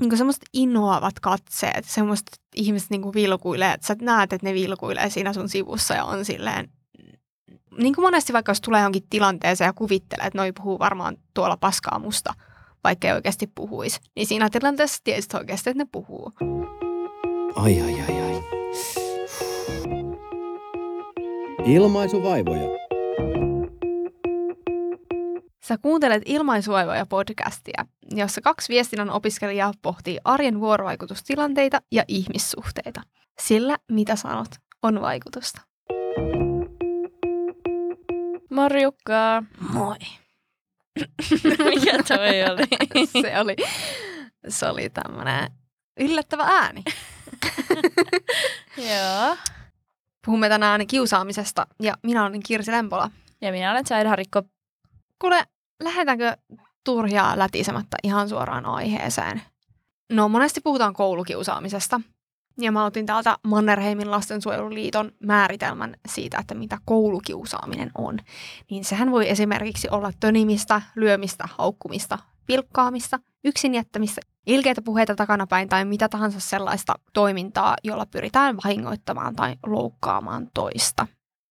niin semmoiset innoavat katseet, semmoista ihmiset niin vilkuilee, että sä näet, että ne vilkuilee siinä sun sivussa ja on silleen, niin kuin monesti vaikka jos tulee johonkin tilanteeseen ja kuvittelee, että noi puhuu varmaan tuolla paskaa musta, vaikka ei oikeasti puhuisi, niin siinä tilanteessa tiesit oikeasti, että ne puhuu. Ai ai ai ai. Ilmaisuvaivoja. Sä kuuntelet Ilmaisuaivoja podcastia, jossa kaksi viestinnän opiskelijaa pohtii arjen vuorovaikutustilanteita ja ihmissuhteita. Sillä, mitä sanot, on vaikutusta. Marjukka. Moi. Mikä toi oli? se oli, se oli tämmönen yllättävä ääni. Joo. Puhumme tänään kiusaamisesta ja minä olen Kirsi Lempola. Ja minä olen Saida Harikko. Kuule, lähdetäänkö turhia lätisemättä ihan suoraan aiheeseen? No monesti puhutaan koulukiusaamisesta. Ja mä otin täältä Mannerheimin lastensuojeluliiton määritelmän siitä, että mitä koulukiusaaminen on. Niin sehän voi esimerkiksi olla tönimistä, lyömistä, haukkumista, pilkkaamista, yksin jättämistä, ilkeitä puheita takanapäin tai mitä tahansa sellaista toimintaa, jolla pyritään vahingoittamaan tai loukkaamaan toista.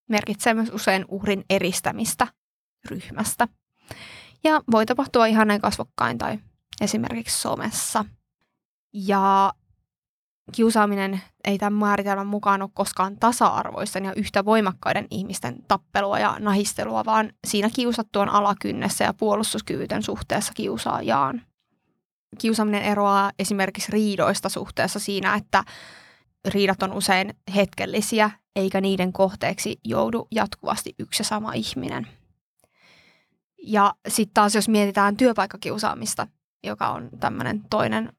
Merkitsee myös usein uhrin eristämistä ryhmästä. Ja voi tapahtua ihan näin kasvokkain tai esimerkiksi somessa. Ja kiusaaminen ei tämän määritelmän mukaan ole koskaan tasa-arvoisten ja yhtä voimakkaiden ihmisten tappelua ja nahistelua, vaan siinä kiusattu on alakynnessä ja puolustuskyvytön suhteessa kiusaajaan. Kiusaaminen eroaa esimerkiksi riidoista suhteessa siinä, että riidat on usein hetkellisiä, eikä niiden kohteeksi joudu jatkuvasti yksi ja sama ihminen. Ja sitten taas jos mietitään työpaikkakiusaamista, joka on tämmöinen toinen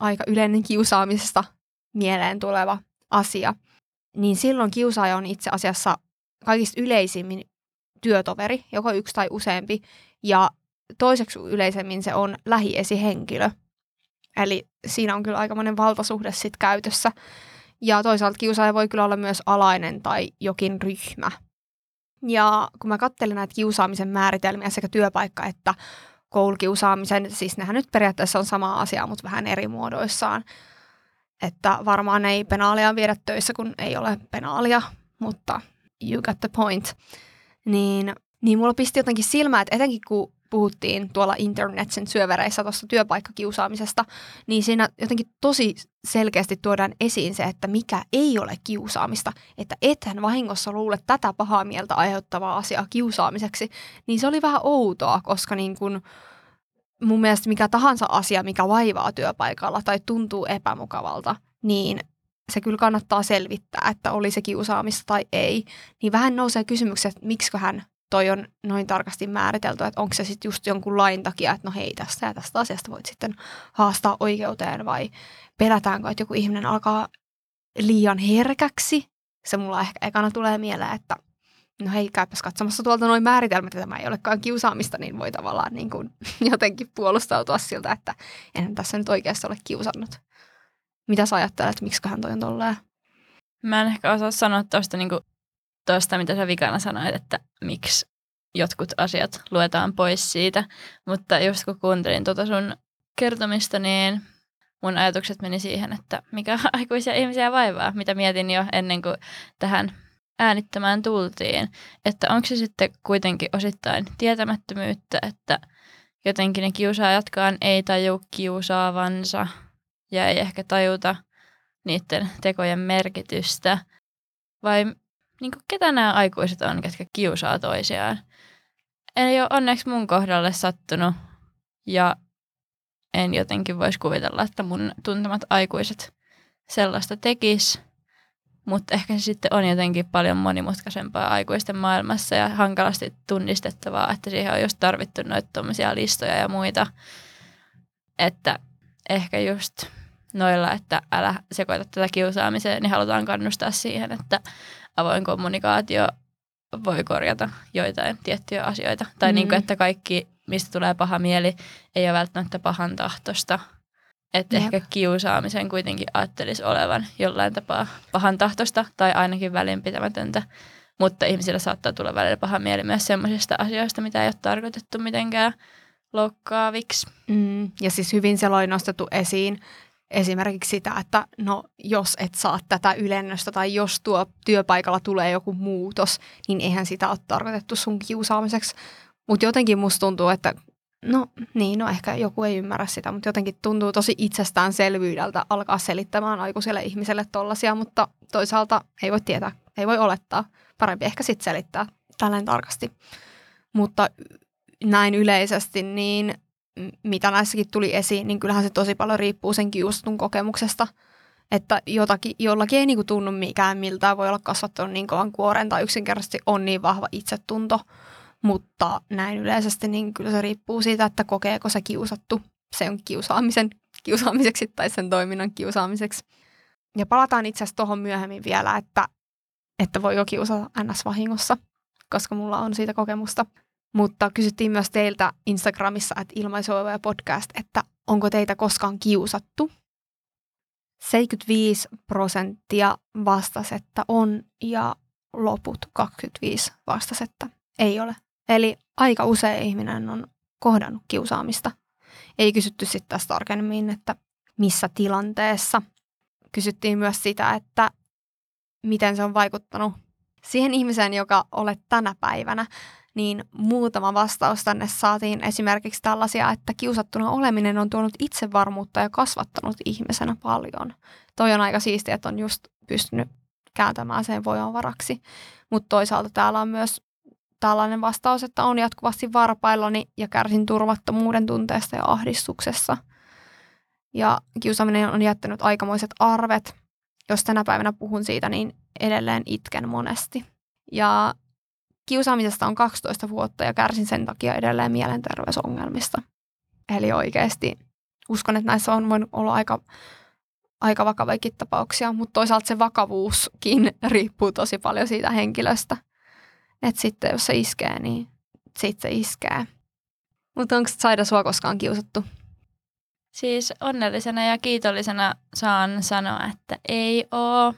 aika yleinen kiusaamisesta mieleen tuleva asia, niin silloin kiusaaja on itse asiassa kaikista yleisimmin työtoveri, joko yksi tai useampi, ja toiseksi yleisemmin se on lähiesihenkilö. Eli siinä on kyllä aikamoinen valtasuhde sitten käytössä. Ja toisaalta kiusaaja voi kyllä olla myös alainen tai jokin ryhmä. Ja kun mä katselin näitä kiusaamisen määritelmiä sekä työpaikka että koulukiusaamisen, siis nehän nyt periaatteessa on sama asia, mutta vähän eri muodoissaan. Että varmaan ei penaalia viedä töissä, kun ei ole penaalia, mutta you got the point. Niin, niin mulla pisti jotenkin silmää, että etenkin kun puhuttiin tuolla internetin syövereissä tuosta työpaikkakiusaamisesta, niin siinä jotenkin tosi selkeästi tuodaan esiin se, että mikä ei ole kiusaamista, että ethän vahingossa luule tätä pahaa mieltä aiheuttavaa asiaa kiusaamiseksi, niin se oli vähän outoa, koska niin kun mun mielestä mikä tahansa asia, mikä vaivaa työpaikalla tai tuntuu epämukavalta, niin se kyllä kannattaa selvittää, että oli se kiusaamista tai ei. Niin vähän nousee kysymykset, että hän toi on noin tarkasti määritelty, että onko se sitten just jonkun lain takia, että no hei, tästä ja tästä asiasta voit sitten haastaa oikeuteen vai pelätäänkö, että joku ihminen alkaa liian herkäksi. Se mulla ehkä ekana tulee mieleen, että no hei, käypäs katsomassa tuolta noin määritelmät, että tämä ei olekaan kiusaamista, niin voi tavallaan niin kuin jotenkin puolustautua siltä, että en tässä nyt oikeasti ole kiusannut. Mitä sä ajattelet, miksi hän toi on tolleen? Mä en ehkä osaa sanoa tuosta niin tuosta, mitä sä vikana sanoit, että miksi jotkut asiat luetaan pois siitä. Mutta just kun kuuntelin tuota sun kertomista, niin mun ajatukset meni siihen, että mikä aikuisia ihmisiä vaivaa, mitä mietin jo ennen kuin tähän äänittämään tultiin. Että onko se sitten kuitenkin osittain tietämättömyyttä, että jotenkin ne kiusaajatkaan ei taju kiusaavansa ja ei ehkä tajuta niiden tekojen merkitystä. Vai niin kuin, ketä nämä aikuiset on, ketkä kiusaa toisiaan. Ei ole onneksi mun kohdalle sattunut ja en jotenkin voisi kuvitella, että mun tuntemat aikuiset sellaista tekis. Mutta ehkä se sitten on jotenkin paljon monimutkaisempaa aikuisten maailmassa ja hankalasti tunnistettavaa, että siihen on just tarvittu noita listoja ja muita. Että ehkä just noilla, että älä sekoita tätä kiusaamiseen, niin halutaan kannustaa siihen, että avoin kommunikaatio voi korjata joitain tiettyjä asioita. Tai mm. niin kuin, että kaikki, mistä tulee paha mieli, ei ole välttämättä pahan tahtosta. Että ehkä kiusaamisen kuitenkin ajattelisi olevan jollain tapaa pahan tahtosta tai ainakin välinpitämätöntä. Mutta ihmisillä saattaa tulla välillä paha mieli myös sellaisista asioista, mitä ei ole tarkoitettu mitenkään loukkaaviksi. Mm, ja siis hyvin oli nostettu esiin esimerkiksi sitä, että no jos et saa tätä ylennöstä tai jos tuo työpaikalla tulee joku muutos, niin eihän sitä ole tarkoitettu sun kiusaamiseksi. Mutta jotenkin musta tuntuu, että no niin, no ehkä joku ei ymmärrä sitä, mutta jotenkin tuntuu tosi itsestäänselvyydeltä alkaa selittämään aikuiselle ihmiselle tollasia, mutta toisaalta ei voi tietää, ei voi olettaa. Parempi ehkä sitten selittää tällainen tarkasti. Mutta näin yleisesti, niin mitä näissäkin tuli esiin, niin kyllähän se tosi paljon riippuu sen kiusatun kokemuksesta. Että jotakin, jollakin ei niinku tunnu mikään miltä voi olla kasvattanut niin kovan kuoren tai yksinkertaisesti on niin vahva itsetunto. Mutta näin yleisesti, niin kyllä se riippuu siitä, että kokeeko se kiusattu sen kiusaamisen kiusaamiseksi tai sen toiminnan kiusaamiseksi. Ja palataan itse asiassa tuohon myöhemmin vielä, että, että voi jo kiusata NS-vahingossa, koska mulla on siitä kokemusta. Mutta kysyttiin myös teiltä Instagramissa, että ilmaisuoja podcast, että onko teitä koskaan kiusattu? 75 prosenttia vastasi, että on ja loput 25 vastasi, että ei ole. Eli aika usein ihminen on kohdannut kiusaamista. Ei kysytty sitten tästä tarkemmin, että missä tilanteessa. Kysyttiin myös sitä, että miten se on vaikuttanut siihen ihmiseen, joka olet tänä päivänä niin muutama vastaus tänne saatiin esimerkiksi tällaisia, että kiusattuna oleminen on tuonut itsevarmuutta ja kasvattanut ihmisenä paljon. Toi on aika siistiä, että on just pystynyt kääntämään sen voimanvaraksi. Mutta toisaalta täällä on myös tällainen vastaus, että on jatkuvasti varpaillani ja kärsin turvattomuuden tunteesta ja ahdistuksessa. Ja kiusaaminen on jättänyt aikamoiset arvet. Jos tänä päivänä puhun siitä, niin edelleen itken monesti. Ja kiusaamisesta on 12 vuotta ja kärsin sen takia edelleen mielenterveysongelmista. Eli oikeasti uskon, että näissä on voinut olla aika, aika vakavakin tapauksia, mutta toisaalta se vakavuuskin riippuu tosi paljon siitä henkilöstä. Että sitten jos se iskee, niin sitten se iskee. Mutta onko Saida sua koskaan kiusattu? Siis onnellisena ja kiitollisena saan sanoa, että ei oo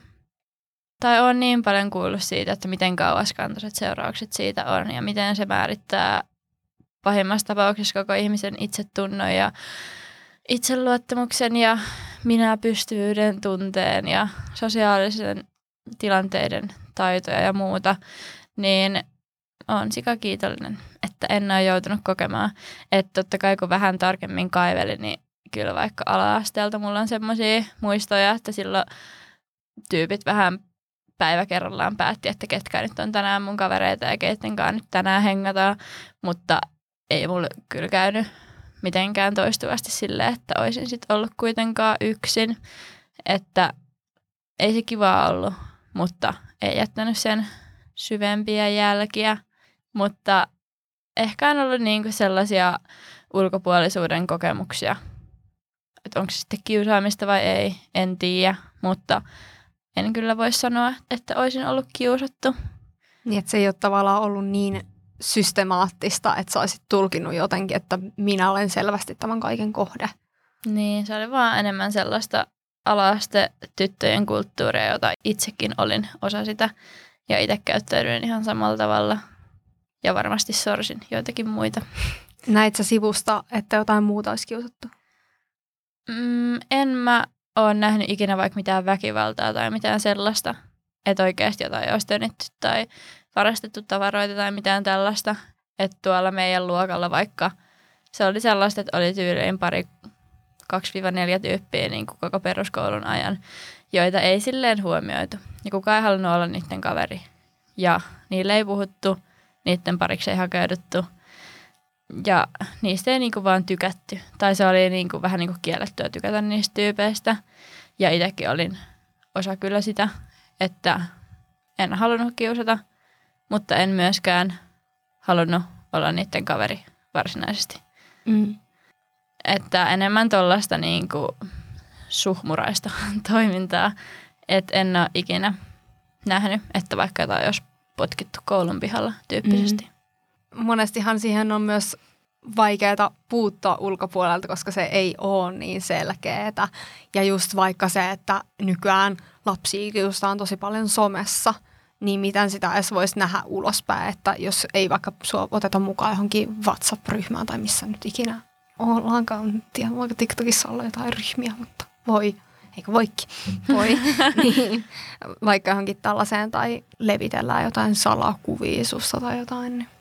tai on niin paljon kuullut siitä, että miten kauaskantoiset seuraukset siitä on ja miten se määrittää pahimmassa tapauksessa koko ihmisen itsetunnon ja itseluottamuksen ja minä pystyvyyden tunteen ja sosiaalisen tilanteiden taitoja ja muuta, niin on sika kiitollinen, että en ole joutunut kokemaan. Että totta kai kun vähän tarkemmin kaivelin, niin kyllä vaikka ala-asteelta mulla on semmoisia muistoja, että silloin tyypit vähän päivä kerrallaan päätti, että ketkä nyt on tänään mun kavereita ja keittenkaan nyt tänään hengataan, mutta ei mulle kyllä käynyt mitenkään toistuvasti sille, että olisin sitten ollut kuitenkaan yksin, että ei se kiva ollut, mutta ei jättänyt sen syvempiä jälkiä, mutta ehkä on ollut niinku sellaisia ulkopuolisuuden kokemuksia, että onko se sitten kiusaamista vai ei, en tiedä, mutta en kyllä voi sanoa, että olisin ollut kiusattu. Niin, että se ei ole tavallaan ollut niin systemaattista, että sä olisit tulkinut jotenkin, että minä olen selvästi tämän kaiken kohde. Niin, se oli vaan enemmän sellaista alaste tyttöjen kulttuuria, jota itsekin olin osa sitä. Ja itse käyttäydyin ihan samalla tavalla. Ja varmasti sorsin joitakin muita. Näit sä sivusta, että jotain muuta olisi kiusattu? Mm, en mä ole nähnyt ikinä vaikka mitään väkivaltaa tai mitään sellaista, että oikeasti jotain olisi tai varastettu tavaroita tai mitään tällaista. Että tuolla meidän luokalla vaikka se oli sellaista, että oli tyyliin pari 2-4 tyyppiä niin kuin koko peruskoulun ajan, joita ei silleen huomioitu. Ja kukaan ei halunnut olla niiden kaveri. Ja niille ei puhuttu, niiden pariksi ei hakeuduttu. Ja niistä ei niinku vaan tykätty. Tai se oli niinku vähän niinku kiellettyä tykätä niistä tyypeistä. Ja itsekin olin osa kyllä sitä, että en halunnut kiusata, mutta en myöskään halunnut olla niiden kaveri varsinaisesti. Mm. Että enemmän tuollaista niinku suhmuraista toimintaa, että en ole ikinä nähnyt, että vaikka jotain olisi potkittu koulun pihalla tyyppisesti. Mm monestihan siihen on myös vaikeaa puuttua ulkopuolelta, koska se ei ole niin selkeää. Ja just vaikka se, että nykyään lapsia kiusataan tosi paljon somessa niin miten sitä edes voisi nähdä ulospäin, että jos ei vaikka sua oteta mukaan johonkin WhatsApp-ryhmään tai missä nyt ikinä ollaankaan. En tiedä, voiko TikTokissa olla jotain ryhmiä, mutta voi. Eikö voikin? Voi. niin. Vaikka johonkin tällaiseen tai levitellään jotain salakuvia susta tai jotain. Niin.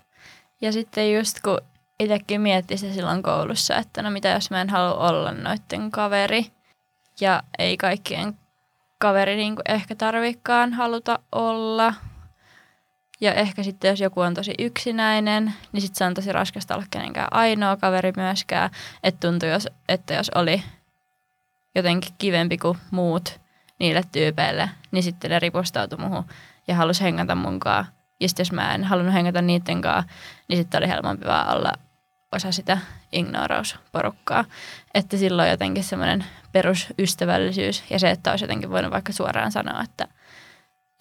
Ja sitten just kun itsekin mietti se silloin koulussa, että no mitä jos mä en halua olla noitten kaveri ja ei kaikkien kaveri niin ehkä tarvikaan haluta olla. Ja ehkä sitten jos joku on tosi yksinäinen, niin sitten se on tosi raskasta olla kenenkään ainoa kaveri myöskään. Että tuntuu, jos, että jos oli jotenkin kivempi kuin muut niille tyypeille, niin sitten ne ripustautui muuhun ja halusi hengata munkaan. Ja sitten jos mä en halunnut hengata niiden kanssa, niin sitten oli helpompi vaan olla osa sitä ignorausporukkaa. Että silloin jotenkin semmoinen perusystävällisyys ja se, että olisi jotenkin voinut vaikka suoraan sanoa, että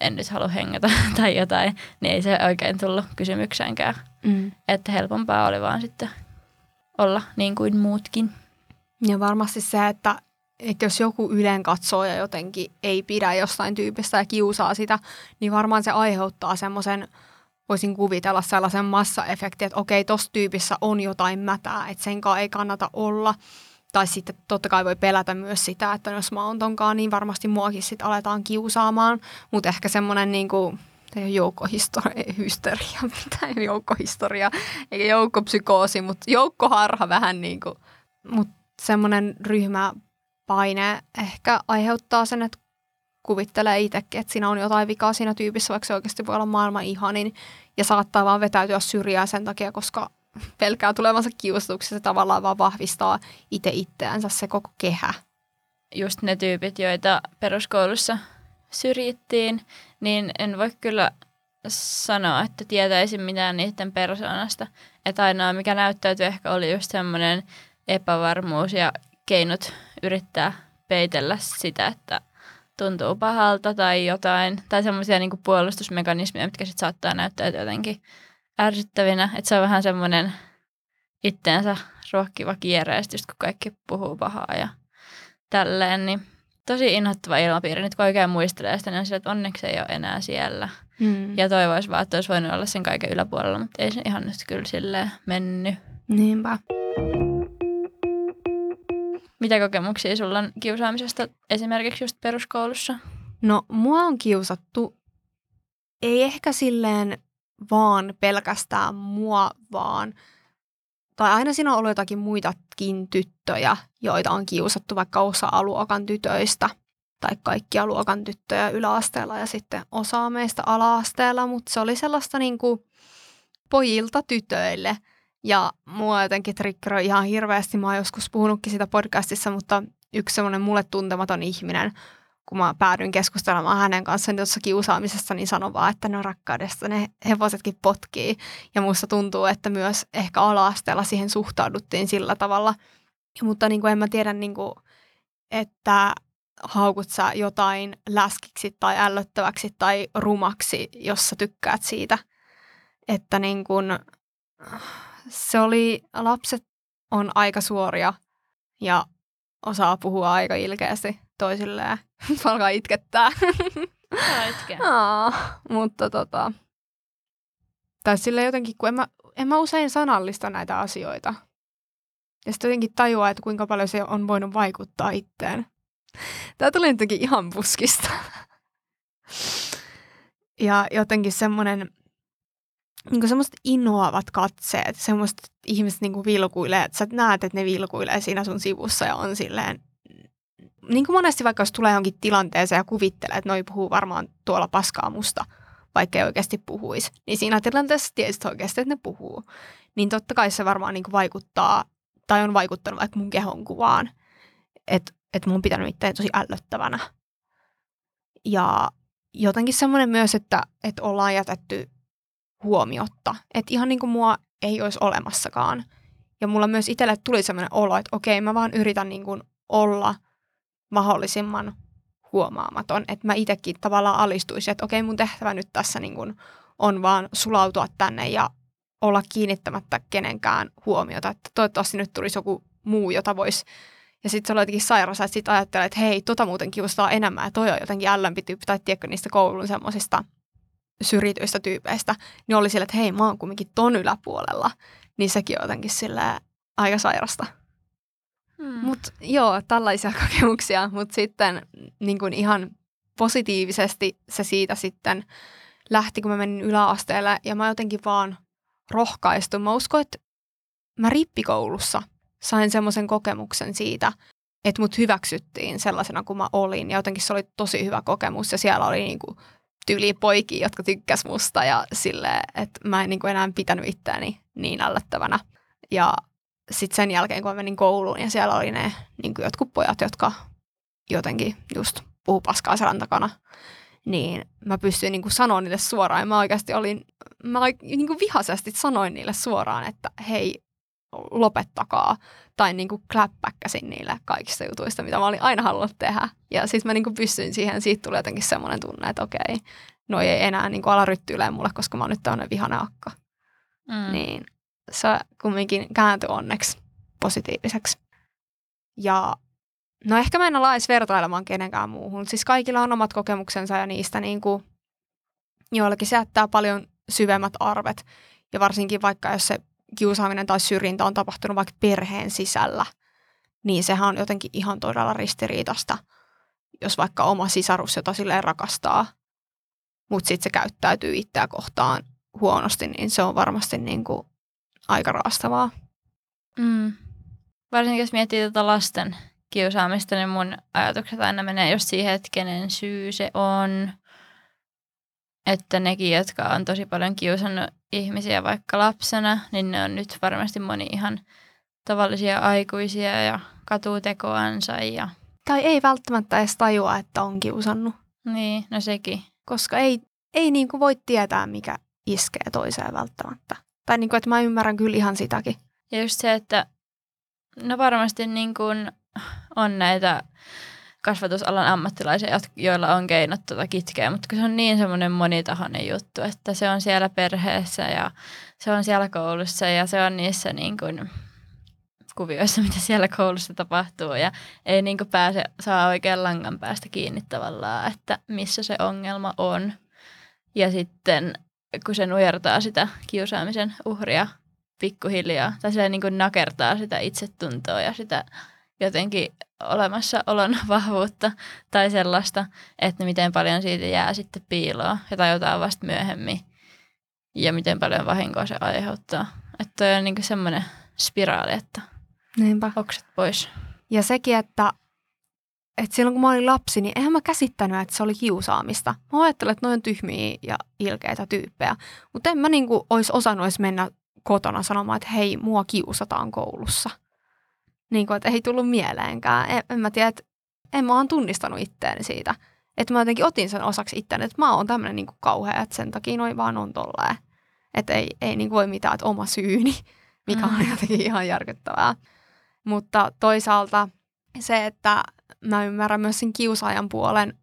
en nyt halua hengata tai jotain, niin ei se oikein tullut kysymykseenkään. Mm. Että helpompaa oli vaan sitten olla niin kuin muutkin. Ja varmasti se, että, että jos joku ylen katsoo ja jotenkin ei pidä jostain tyypistä ja kiusaa sitä, niin varmaan se aiheuttaa semmoisen, voisin kuvitella sellaisen massaefektin, että okei, tuossa tyypissä on jotain mätää, että senkaan ei kannata olla. Tai sitten totta kai voi pelätä myös sitä, että jos mä oon tonkaan, niin varmasti muakin sitten aletaan kiusaamaan. Mutta ehkä semmoinen niin kuin, ei joukkohistoria, ei hysteria, mitään joukkohistoria, eikä joukkopsykoosi, mutta joukkoharha vähän niin kuin. Mutta semmoinen ryhmäpaine ehkä aiheuttaa sen, että kuvittelee itsekin, että siinä on jotain vikaa siinä tyypissä, vaikka se oikeasti voi olla maailman ihanin ja saattaa vaan vetäytyä syrjään sen takia, koska pelkää tulevansa kiusatuksi, se tavallaan vaan vahvistaa itse itseänsä se koko kehä. Just ne tyypit, joita peruskoulussa syrjittiin, niin en voi kyllä sanoa, että tietäisin mitään niiden persoonasta. Että ainoa, mikä näyttäytyi ehkä oli just semmoinen epävarmuus ja keinot yrittää peitellä sitä, että tuntuu pahalta tai jotain. Tai semmoisia niin puolustusmekanismeja, mitkä sitten saattaa näyttäytyä jotenkin ärsyttävinä. Että se on vähän semmoinen itteensä ruokkiva kierre, just kun kaikki puhuu pahaa ja tälleen, niin tosi inhottava ilmapiiri. Nyt kun oikein muistelee sitä, niin on sillä, että onneksi ei ole enää siellä. Mm. Ja toivoisi vaan, että olisi voinut olla sen kaiken yläpuolella, mutta ei se ihan nyt kyllä silleen mennyt. Niinpä. Mitä kokemuksia sulla on kiusaamisesta esimerkiksi just peruskoulussa? No, mua on kiusattu ei ehkä silleen vaan pelkästään mua, vaan tai aina siinä on ollut jotakin muitakin tyttöjä, joita on kiusattu vaikka osa luokan tytöistä tai kaikkia luokan tyttöjä yläasteella ja sitten osa meistä ala-asteella, mutta se oli sellaista niin kuin pojilta tytöille. Ja mua jotenkin triggeroi ihan hirveästi, mä oon joskus puhunutkin sitä podcastissa, mutta yksi semmoinen mulle tuntematon ihminen kun mä päädyin keskustelemaan hänen kanssaan tuossa kiusaamisessa, niin sanon vaan, että no rakkaudesta ne hevosetkin potkii. Ja musta tuntuu, että myös ehkä ala-asteella siihen suhtauduttiin sillä tavalla. Mutta niin kuin en mä tiedä, niin kuin, että haukut sä jotain läskiksi tai ällöttäväksi tai rumaksi, jos sä tykkäät siitä. Että niin kuin, se oli, lapset on aika suoria ja osaa puhua aika ilkeästi toisilleen. Alkaa itkettää. Aa, mutta tota, tai sille jotenkin, kun en mä, en mä usein sanallista näitä asioita. Ja sitten jotenkin tajuaa, että kuinka paljon se on voinut vaikuttaa itteen. Tämä tuli jotenkin ihan puskista. Ja jotenkin semmoinen, niin semmoiset innoavat katseet, semmoiset ihmiset niin kuin vilkuilee, että sä näet, että ne vilkuilee siinä sun sivussa ja on silleen, niin kuin monesti vaikka jos tulee johonkin tilanteeseen ja kuvittelee, että noi puhuu varmaan tuolla paskaa musta, vaikka ei oikeasti puhuisi, niin siinä tilanteessa tietysti oikeasti, että ne puhuu. Niin totta kai se varmaan niin kuin vaikuttaa, tai on vaikuttanut vaikka mun kehon kuvaan, että että mun on pitänyt itseä tosi ällöttävänä. Ja jotenkin semmoinen myös, että, että ollaan jätetty huomiotta. Että ihan niin kuin mua ei olisi olemassakaan. Ja mulla myös itselle tuli semmoinen olo, että okei, mä vaan yritän niin kuin olla mahdollisimman huomaamaton. Että mä itsekin tavallaan alistuisin, että okei mun tehtävä nyt tässä niin kun on vaan sulautua tänne ja olla kiinnittämättä kenenkään huomiota. Että toivottavasti nyt tulisi joku muu, jota voisi ja sitten se oli jotenkin sairas, että sitten ajattelee, että hei, tota muuten kiustaa enemmän, ja toi on jotenkin ällömpi tyyppi, tai tiedätkö niistä koulun semmoisista syrjityistä tyypeistä, niin oli sille, että hei, mä oon kumminkin ton yläpuolella. Niin sekin on jotenkin silleen aika sairasta. Hmm. Mutta joo, tällaisia kokemuksia, mutta sitten niin kuin ihan positiivisesti se siitä sitten lähti, kun mä menin yläasteelle ja mä jotenkin vaan rohkaistun. Mä uskon, että mä rippikoulussa sain semmoisen kokemuksen siitä, että mut hyväksyttiin sellaisena kuin mä olin. Ja jotenkin se oli tosi hyvä kokemus ja siellä oli niinku tyyli poikia, jotka tykkäs musta ja sille, että mä en niinku enää pitänyt itseäni niin ällöttävänä. Ja sitten sen jälkeen, kun mä menin kouluun ja siellä oli ne niinku jotkut pojat, jotka jotenkin just puhu paskaa selän takana, niin mä pystyin niinku sanoa niille suoraan. Ja mä oikeasti olin, mä niinku vihaisesti sanoin niille suoraan, että hei, lopettakaa. Tai niinku kläppäkkäsin niille kaikista jutuista, mitä mä olin aina halunnut tehdä. Ja sitten mä niinku pystyin siihen, siitä tuli jotenkin semmoinen tunne, että okei, no ei enää niinku ala ryttyilemään mulle, koska mä oon nyt tämmöinen vihainen akka. Mm. Niin se kumminkin kääntyi onneksi positiiviseksi. Ja no ehkä mä en ala edes vertailemaan kenenkään muuhun. Siis kaikilla on omat kokemuksensa ja niistä niin kuin, joillakin se jättää paljon syvemmät arvet. Ja varsinkin vaikka jos se kiusaaminen tai syrjintä on tapahtunut vaikka perheen sisällä, niin sehän on jotenkin ihan todella ristiriitasta, jos vaikka oma sisarus, jota silleen rakastaa, mutta sitten se käyttäytyy itseä kohtaan huonosti, niin se on varmasti niin kuin aika raastavaa. Mm. Varsinkin jos miettii tätä lasten kiusaamista, niin mun ajatukset aina menee just siihen, että kenen syy se on. Että nekin, jotka on tosi paljon kiusannut ihmisiä vaikka lapsena, niin ne on nyt varmasti moni ihan tavallisia aikuisia ja katuu tekoansa. Ja... Tai ei välttämättä edes tajua, että on kiusannut, Niin, no sekin. koska ei, ei niin kuin voi tietää, mikä iskee toiseen välttämättä. Tai niin kuin, että mä ymmärrän kyllä ihan sitäkin. Ja just se, että no varmasti niin kuin on näitä kasvatusalan ammattilaisia, joilla on keinot tuota kitkeä, mutta kun se on niin semmoinen monitahoinen juttu, että se on siellä perheessä ja se on siellä koulussa ja se on niissä niin kuin kuvioissa, mitä siellä koulussa tapahtuu ja ei niin kuin pääse, saa oikein langan päästä kiinni tavallaan, että missä se ongelma on. Ja sitten kun se nujertaa sitä kiusaamisen uhria pikkuhiljaa, tai se niin kuin nakertaa sitä itsetuntoa ja sitä jotenkin olemassaolon vahvuutta tai sellaista, että miten paljon siitä jää sitten piiloa ja tajutaan vasta myöhemmin ja miten paljon vahinkoa se aiheuttaa. Että toi on niin semmoinen spiraali, että Niinpä. oksat pois. Ja sekin, että, että silloin kun mä olin lapsi, niin eihän mä käsittänyt, että se oli kiusaamista. Mä ajattelin, että noin tyhmiä ja ilkeitä tyyppejä. Mutta en mä niin olisi osannut edes mennä kotona sanomaan, että hei, mua kiusataan koulussa. Niin kuin, että ei tullut mieleenkään. En, en mä tiedä, että en mä oon tunnistanut itteeni siitä. Että mä jotenkin otin sen osaksi itseäni, että mä oon tämmöinen niin kauhea, että sen takia noin vaan on tolleen. Että ei, ei niin kuin voi mitään, että oma syyni, mikä on Mm. jotenkin ihan järkyttävää. Mutta toisaalta se, että mä ymmärrän myös sen kiusaajan puolen,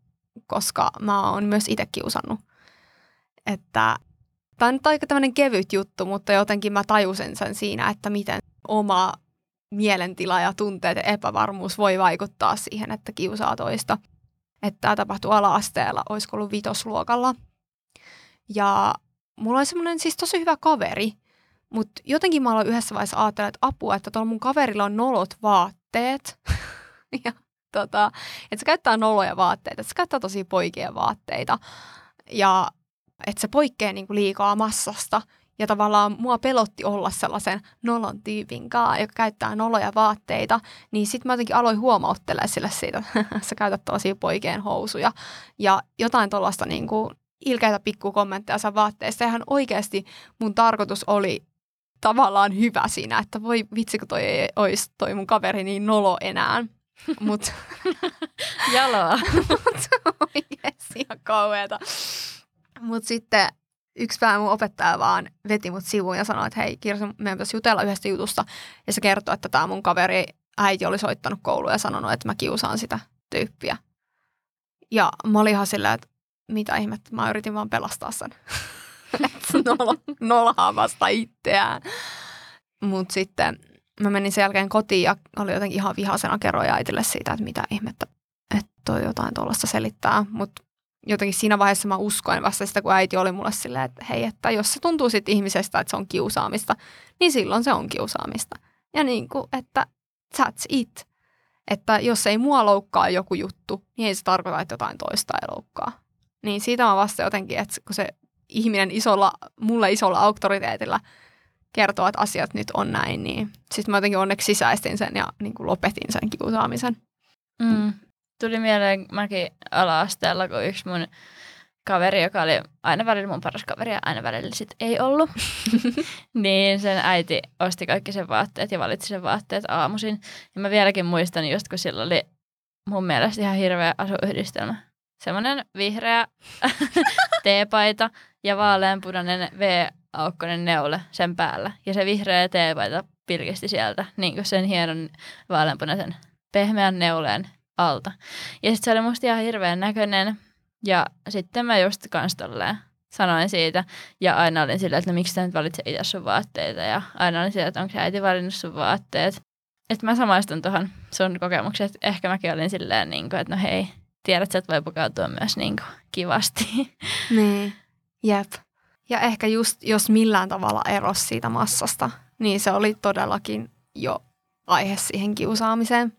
koska mä oon myös itse kiusannut. Että tämä on nyt aika tämmöinen kevyt juttu, mutta jotenkin mä tajusin sen siinä, että miten oma mielentila ja tunteet ja epävarmuus voi vaikuttaa siihen, että kiusaa toista. Että tämä tapahtui ala-asteella, olisiko ollut vitosluokalla. Ja mulla oli semmoinen siis tosi hyvä kaveri, mutta jotenkin mä aloin yhdessä vaiheessa ajatella, että apua, että tuolla mun kaverilla on nolot vaatteet. ja tota, että se käyttää noloja vaatteita, että se käyttää tosi poikien vaatteita. Ja että se poikkeaa niinku liikaa massasta. Ja tavallaan mua pelotti olla sellaisen nolon tyypin kanssa, joka käyttää noloja vaatteita. Niin sitten mä jotenkin aloin huomauttelemaan sille siitä, että sä käytät tosi poikien housuja. Ja jotain tuollaista niinku ilkeitä pikkukommentteja sen vaatteista. Ja ihan oikeasti mun tarkoitus oli tavallaan hyvä siinä, että voi vitsi, kun toi ei olisi toi mun kaveri niin nolo enää. Mutta Jaloa. oikeasti ihan kauheeta. Mutta sitten yksi päivä mun opettaja vaan veti mut sivuun ja sanoi, että hei Kirsi, meidän pitäisi jutella yhdestä jutusta. Ja se kertoi, että tämä mun kaveri äiti oli soittanut kouluun ja sanonut, että mä kiusaan sitä tyyppiä. Ja mä olin ihan silleen, että mitä ihmettä, mä yritin vaan pelastaa sen. Että nolo, nolhaa vasta itseään. Mutta sitten mä menin sen jälkeen kotiin ja oli jotenkin ihan vihasena kerroja äitille siitä, että mitä ihmettä, että toi jotain tuollaista selittää. Mutta jotenkin siinä vaiheessa mä uskoin vasta sitä, kun äiti oli mulle silleen, että hei, että jos se tuntuu sitten ihmisestä, että se on kiusaamista, niin silloin se on kiusaamista. Ja niin kuin, että that's it. Että jos ei mua loukkaa joku juttu, niin ei se tarkoita, että jotain toista ei loukkaa. Niin siitä mä vasta jotenkin, että kun se ihminen isolla, mulle isolla auktoriteetilla kertoo, että asiat nyt on näin, niin sitten mä jotenkin onneksi sisäistin sen ja niin kuin lopetin sen kiusaamisen. Mm. Tuli mieleen mäkin ala-asteella, kun yksi mun kaveri, joka oli aina välillä mun paras kaveri ja aina välillä sit ei ollut, niin sen äiti osti kaikki sen vaatteet ja valitsi sen vaatteet aamuisin. Ja mä vieläkin muistan just, kun sillä oli mun mielestä ihan hirveä asuyhdistelmä. Semmoinen vihreä teepaita ja vaaleanpunainen V-aukkonen neule sen päällä. Ja se vihreä teepaita pilkisti sieltä niin kuin sen hienon vaaleanpunaisen pehmeän neuleen alta. Ja sitten se oli musta ihan hirveän näköinen. Ja sitten mä just kans tolleen sanoin siitä. Ja aina olin silleen, että no miksi sä nyt valitset itse sun vaatteita. Ja aina olin silleen, että onko äiti valinnut sun vaatteet. Että mä samaistun tuohon sun kokemukseen, että ehkä mäkin olin silleen, niin kuin, että no hei, tiedät, että voi pukeutua myös niin kuin, kivasti. Niin, jep. Ja ehkä just, jos millään tavalla eros siitä massasta, niin se oli todellakin jo aihe siihen kiusaamiseen.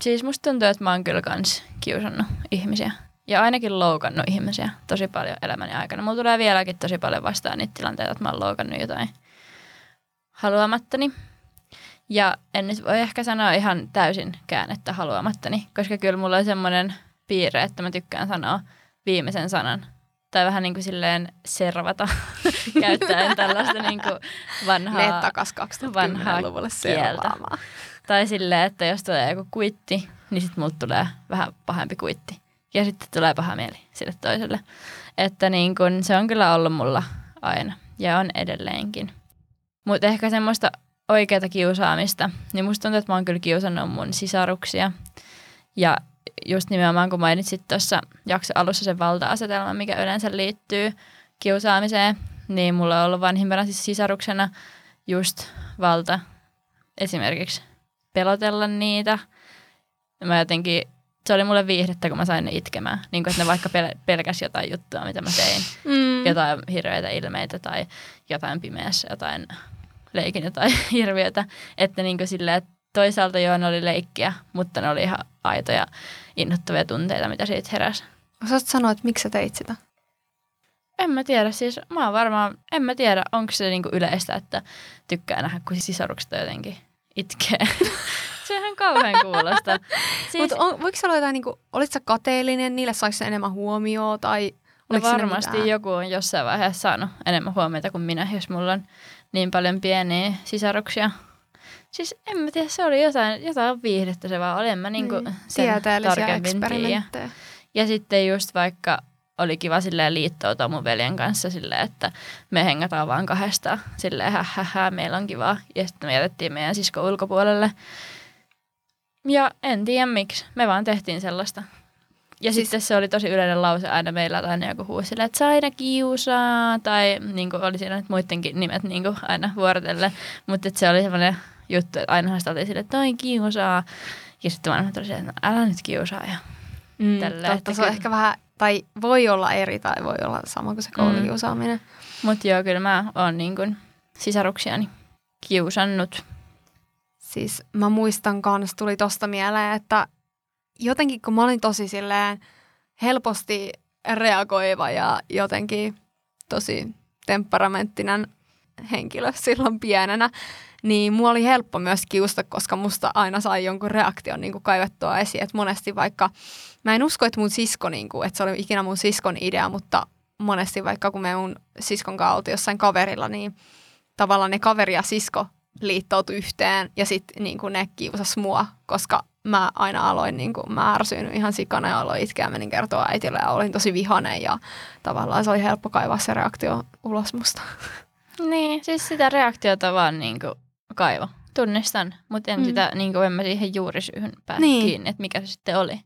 Siis musta tuntuu, että mä oon kyllä kans kiusannut ihmisiä. Ja ainakin loukannut ihmisiä tosi paljon elämäni aikana. Mulla tulee vieläkin tosi paljon vastaan niitä tilanteita, että mä oon loukannut jotain haluamattani. Ja en nyt voi ehkä sanoa ihan täysin käännettä haluamattani, koska kyllä mulla on semmoinen piirre, että mä tykkään sanoa viimeisen sanan. Tai vähän niin kuin silleen servata, käyttäen tällaista niin kuin vanhaa, takas 2010-luvulle servaamaan. Tai silleen, että jos tulee joku kuitti, niin sitten multa tulee vähän pahempi kuitti. Ja sitten tulee paha mieli sille toiselle. Että niin kun, se on kyllä ollut mulla aina ja on edelleenkin. Mutta ehkä semmoista oikeata kiusaamista, niin musta tuntuu, että mä oon kyllä kiusannut mun sisaruksia. Ja just nimenomaan kun mainitsit tuossa jakso alussa sen valta-asetelman, mikä yleensä liittyy kiusaamiseen, niin mulla on ollut vanhimpana siis sisaruksena just valta esimerkiksi pelotella niitä. Mä jotenkin, se oli mulle viihdettä, kun mä sain ne itkemään. Niin kuin, että ne vaikka pel- pelkäs jotain juttua, mitä mä tein. Mm. Jotain hirveitä ilmeitä tai jotain pimeässä, jotain leikin jotain hirviötä. Että niin kuin silleen, että toisaalta joo, ne oli leikkiä, mutta ne oli ihan aitoja, innoittavia tunteita, mitä siitä heräsi. Osaatko sanoa, että miksi sä teit sitä? En mä tiedä, siis mä oon varmaan, en mä tiedä, onko se niinku yleistä, että tykkää nähdä, kun sisarukset jotenkin itkee. Sehän kauhean kuulostaa. Siis, Mutta voiko se olla jotain, niinku, olitko sä kateellinen, niille saiko enemmän huomioon tai no varmasti joku on jossain vaiheessa saanut enemmän huomiota kuin minä, jos mulla on niin paljon pieniä sisaruksia. Siis en mä tiedä, se oli jotain, jotain viihdettä se vaan oli, en mä niinku niin. sen tarkemmin tiedä. Ja sitten just vaikka oli kiva silleen liittoutua mun veljen kanssa silleen, että me hengataan vaan kahdesta silleen hä, meillä on kiva. Ja sitten me jätettiin meidän sisko ulkopuolelle. Ja en tiedä miksi, me vaan tehtiin sellaista. Ja siis, sitten se oli tosi yleinen lause aina meillä, tai aina joku huusi silleen, että sä aina kiusaa, tai niin kuin oli siinä nyt muidenkin nimet niin kuin aina vuorotelle. Mutta se oli semmoinen juttu, että ainahan sitä oli silleen, että toi kiusaa. Ja sitten vanhemmat oli silleen, että no, älä nyt kiusaa. Ja mm, tälle, totta, se on ehkä vähän, tai voi olla eri tai voi olla sama kuin se koulukiusaaminen. Mm. Mutta joo, kyllä mä oon niin kuin sisaruksiani kiusannut. Siis mä muistan kanssa, tuli tosta mieleen, että jotenkin kun mä olin tosi silleen helposti reagoiva ja jotenkin tosi temperamenttinen henkilö silloin pienenä, niin mulla oli helppo myös kiusta, koska musta aina sai jonkun reaktion niin kuin kaivettua esiin. Et monesti vaikka, mä en usko, että mun sisko, niin kuin, että se oli ikinä mun siskon idea, mutta monesti vaikka kun me mun siskon kanssa oltiin jossain kaverilla, niin tavallaan ne kaveri ja sisko liittoutui yhteen ja sitten niin ne kiusas mua, koska mä aina aloin, niin kuin, mä ärsyin ihan sikana ja aloin itkeä, menin kertoa äitille ja olin tosi vihainen ja tavallaan se oli helppo kaivaa se reaktio ulos musta. Niin, siis sitä reaktiota vaan niin kuin kaivo. Tunnistan, mutta en mm. sitä, niin kuin en mä siihen juurisyyhyn pääse niin. kiinni, että mikä se sitten oli.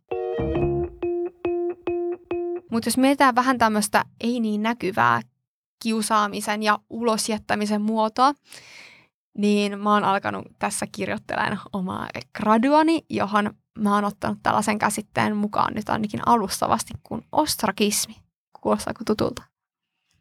Mutta jos mietitään vähän tämmöistä ei niin näkyvää kiusaamisen ja ulosjättämisen muotoa, niin mä oon alkanut tässä kirjoittelemaan omaa graduani, johon mä oon ottanut tällaisen käsitteen mukaan nyt ainakin alustavasti kuin ostrakismi. Kuulostaako tutulta?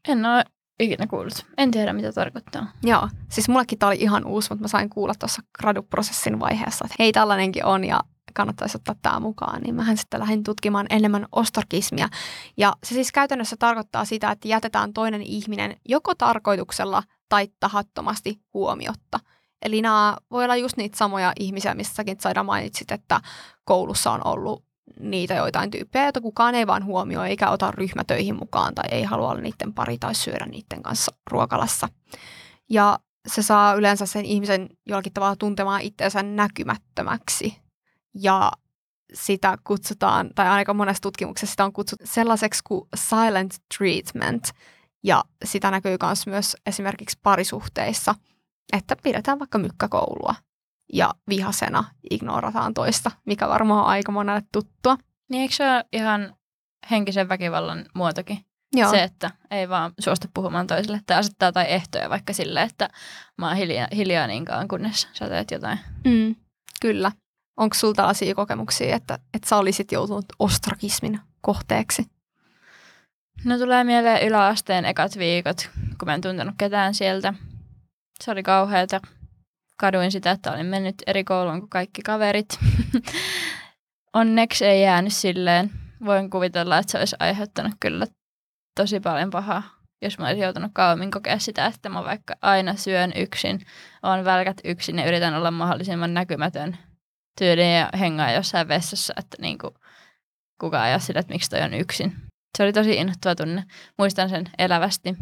En ole ikinä kuullut. En tiedä, mitä tarkoittaa. Joo, siis mullekin tämä oli ihan uusi, mutta mä sain kuulla tuossa graduprosessin vaiheessa, että hei tällainenkin on ja kannattaisi ottaa tämä mukaan, niin mähän sitten lähdin tutkimaan enemmän ostarkismia. Ja se siis käytännössä tarkoittaa sitä, että jätetään toinen ihminen joko tarkoituksella tai tahattomasti huomiotta. Eli nämä voi olla just niitä samoja ihmisiä, missä säkin mainitsit, että koulussa on ollut niitä joitain tyyppejä, joita kukaan ei vaan huomioi eikä ota ryhmätöihin mukaan tai ei halua olla niiden pari tai syödä niiden kanssa ruokalassa. Ja se saa yleensä sen ihmisen jollakin tavalla tuntemaan itseensä näkymättömäksi. Ja sitä kutsutaan, tai aika monessa tutkimuksessa sitä on kutsuttu sellaiseksi kuin silent treatment. Ja sitä näkyy myös esimerkiksi parisuhteissa, että pidetään vaikka mykkäkoulua ja vihasena ignorataan toista, mikä varmaan on aika monelle tuttua. Niin eikö se ole ihan henkisen väkivallan muotokin? Joo. Se, että ei vaan suostu puhumaan toiselle tai asettaa jotain ehtoja vaikka sille, että mä oon hiljaa, hiljaa niinkaan, kunnes sä teet jotain. Mm, kyllä. Onko sulla tällaisia kokemuksia, että, että sä olisit joutunut ostrakismin kohteeksi? No tulee mieleen yläasteen ekat viikot, kun mä en tuntenut ketään sieltä. Se oli kauheata kaduin sitä, että olin mennyt eri kouluun kuin kaikki kaverit. Onneksi ei jäänyt silleen. Voin kuvitella, että se olisi aiheuttanut kyllä tosi paljon pahaa, jos mä olisin joutunut kauemmin kokea sitä, että mä vaikka aina syön yksin, on välkät yksin ja yritän olla mahdollisimman näkymätön tyyliin ja hengaa jossain vessassa, että niin kuin kukaan ei ole että miksi toi on yksin. Se oli tosi innoittava tunne. Muistan sen elävästi.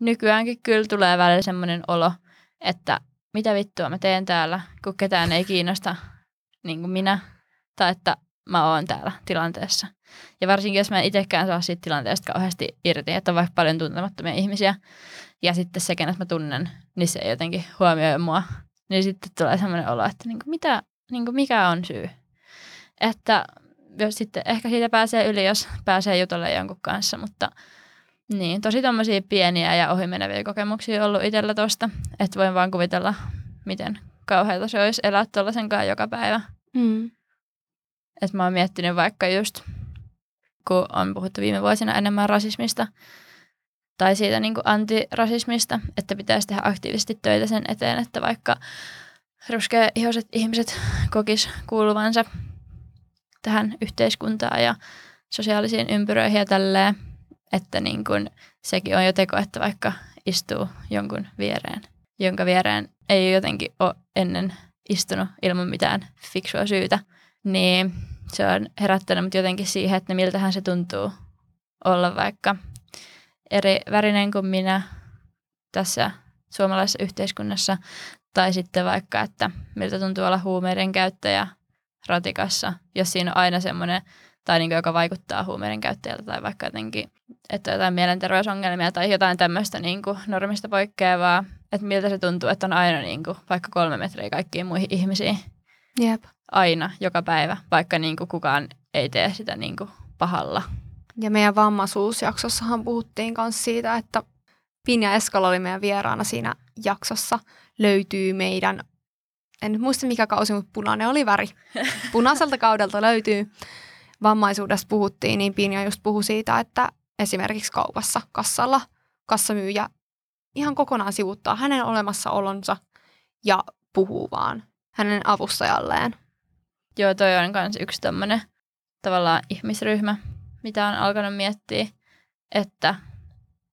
Nykyäänkin kyllä tulee välillä semmoinen olo, että mitä vittua mä teen täällä, kun ketään ei kiinnosta niin kuin minä, tai että mä oon täällä tilanteessa. Ja varsinkin, jos mä en itsekään saa siitä tilanteesta kauheasti irti, että on vaikka paljon tuntemattomia ihmisiä, ja sitten se, kenet mä tunnen, niin se ei jotenkin huomioi mua, niin sitten tulee sellainen olo, että niin kuin mitä, niin kuin mikä on syy. Että jos sitten ehkä siitä pääsee yli, jos pääsee jutolle jonkun kanssa, mutta niin, tosi tommosia pieniä ja ohimeneviä kokemuksia ollut itsellä tosta, että voin vaan kuvitella, miten kauheata se olisi elää tuollaisenkaan joka päivä. Mm. Että mä oon miettinyt vaikka just, kun on puhuttu viime vuosina enemmän rasismista tai siitä niin kuin antirasismista, että pitäisi tehdä aktiivisesti töitä sen eteen, että vaikka ihoset ihmiset kokis kuuluvansa tähän yhteiskuntaan ja sosiaalisiin ympyröihin ja tälleen – että niin kun, sekin on jo teko, että vaikka istuu jonkun viereen, jonka viereen ei jotenkin ole ennen istunut ilman mitään fiksua syytä, niin se on herättänyt mut jotenkin siihen, että miltähän se tuntuu olla vaikka eri värinen kuin minä tässä suomalaisessa yhteiskunnassa, tai sitten vaikka, että miltä tuntuu olla huumeiden käyttäjä ratikassa, jos siinä on aina semmoinen tai niin kuin, joka vaikuttaa huumeiden käyttäjältä tai vaikka jotenkin, että on jotain mielenterveysongelmia tai jotain tämmöistä niin kuin normista poikkeavaa, että miltä se tuntuu, että on aina niin kuin, vaikka kolme metriä kaikkiin muihin ihmisiin. Jep. Aina, joka päivä, vaikka niin kuin kukaan ei tee sitä niin kuin pahalla. Ja meidän vammaisuusjaksossahan puhuttiin myös siitä, että Pinja Eskala oli meidän vieraana siinä jaksossa. Löytyy meidän, en nyt muista mikä kausi, mutta punainen oli väri. Punaiselta kaudelta löytyy vammaisuudesta puhuttiin, niin Pinja just puhui siitä, että esimerkiksi kaupassa kassalla kassamyyjä ihan kokonaan sivuttaa hänen olemassaolonsa ja puhuu vaan hänen avustajalleen. Joo, toi on myös yksi tämmöinen tavallaan ihmisryhmä, mitä on alkanut miettiä, että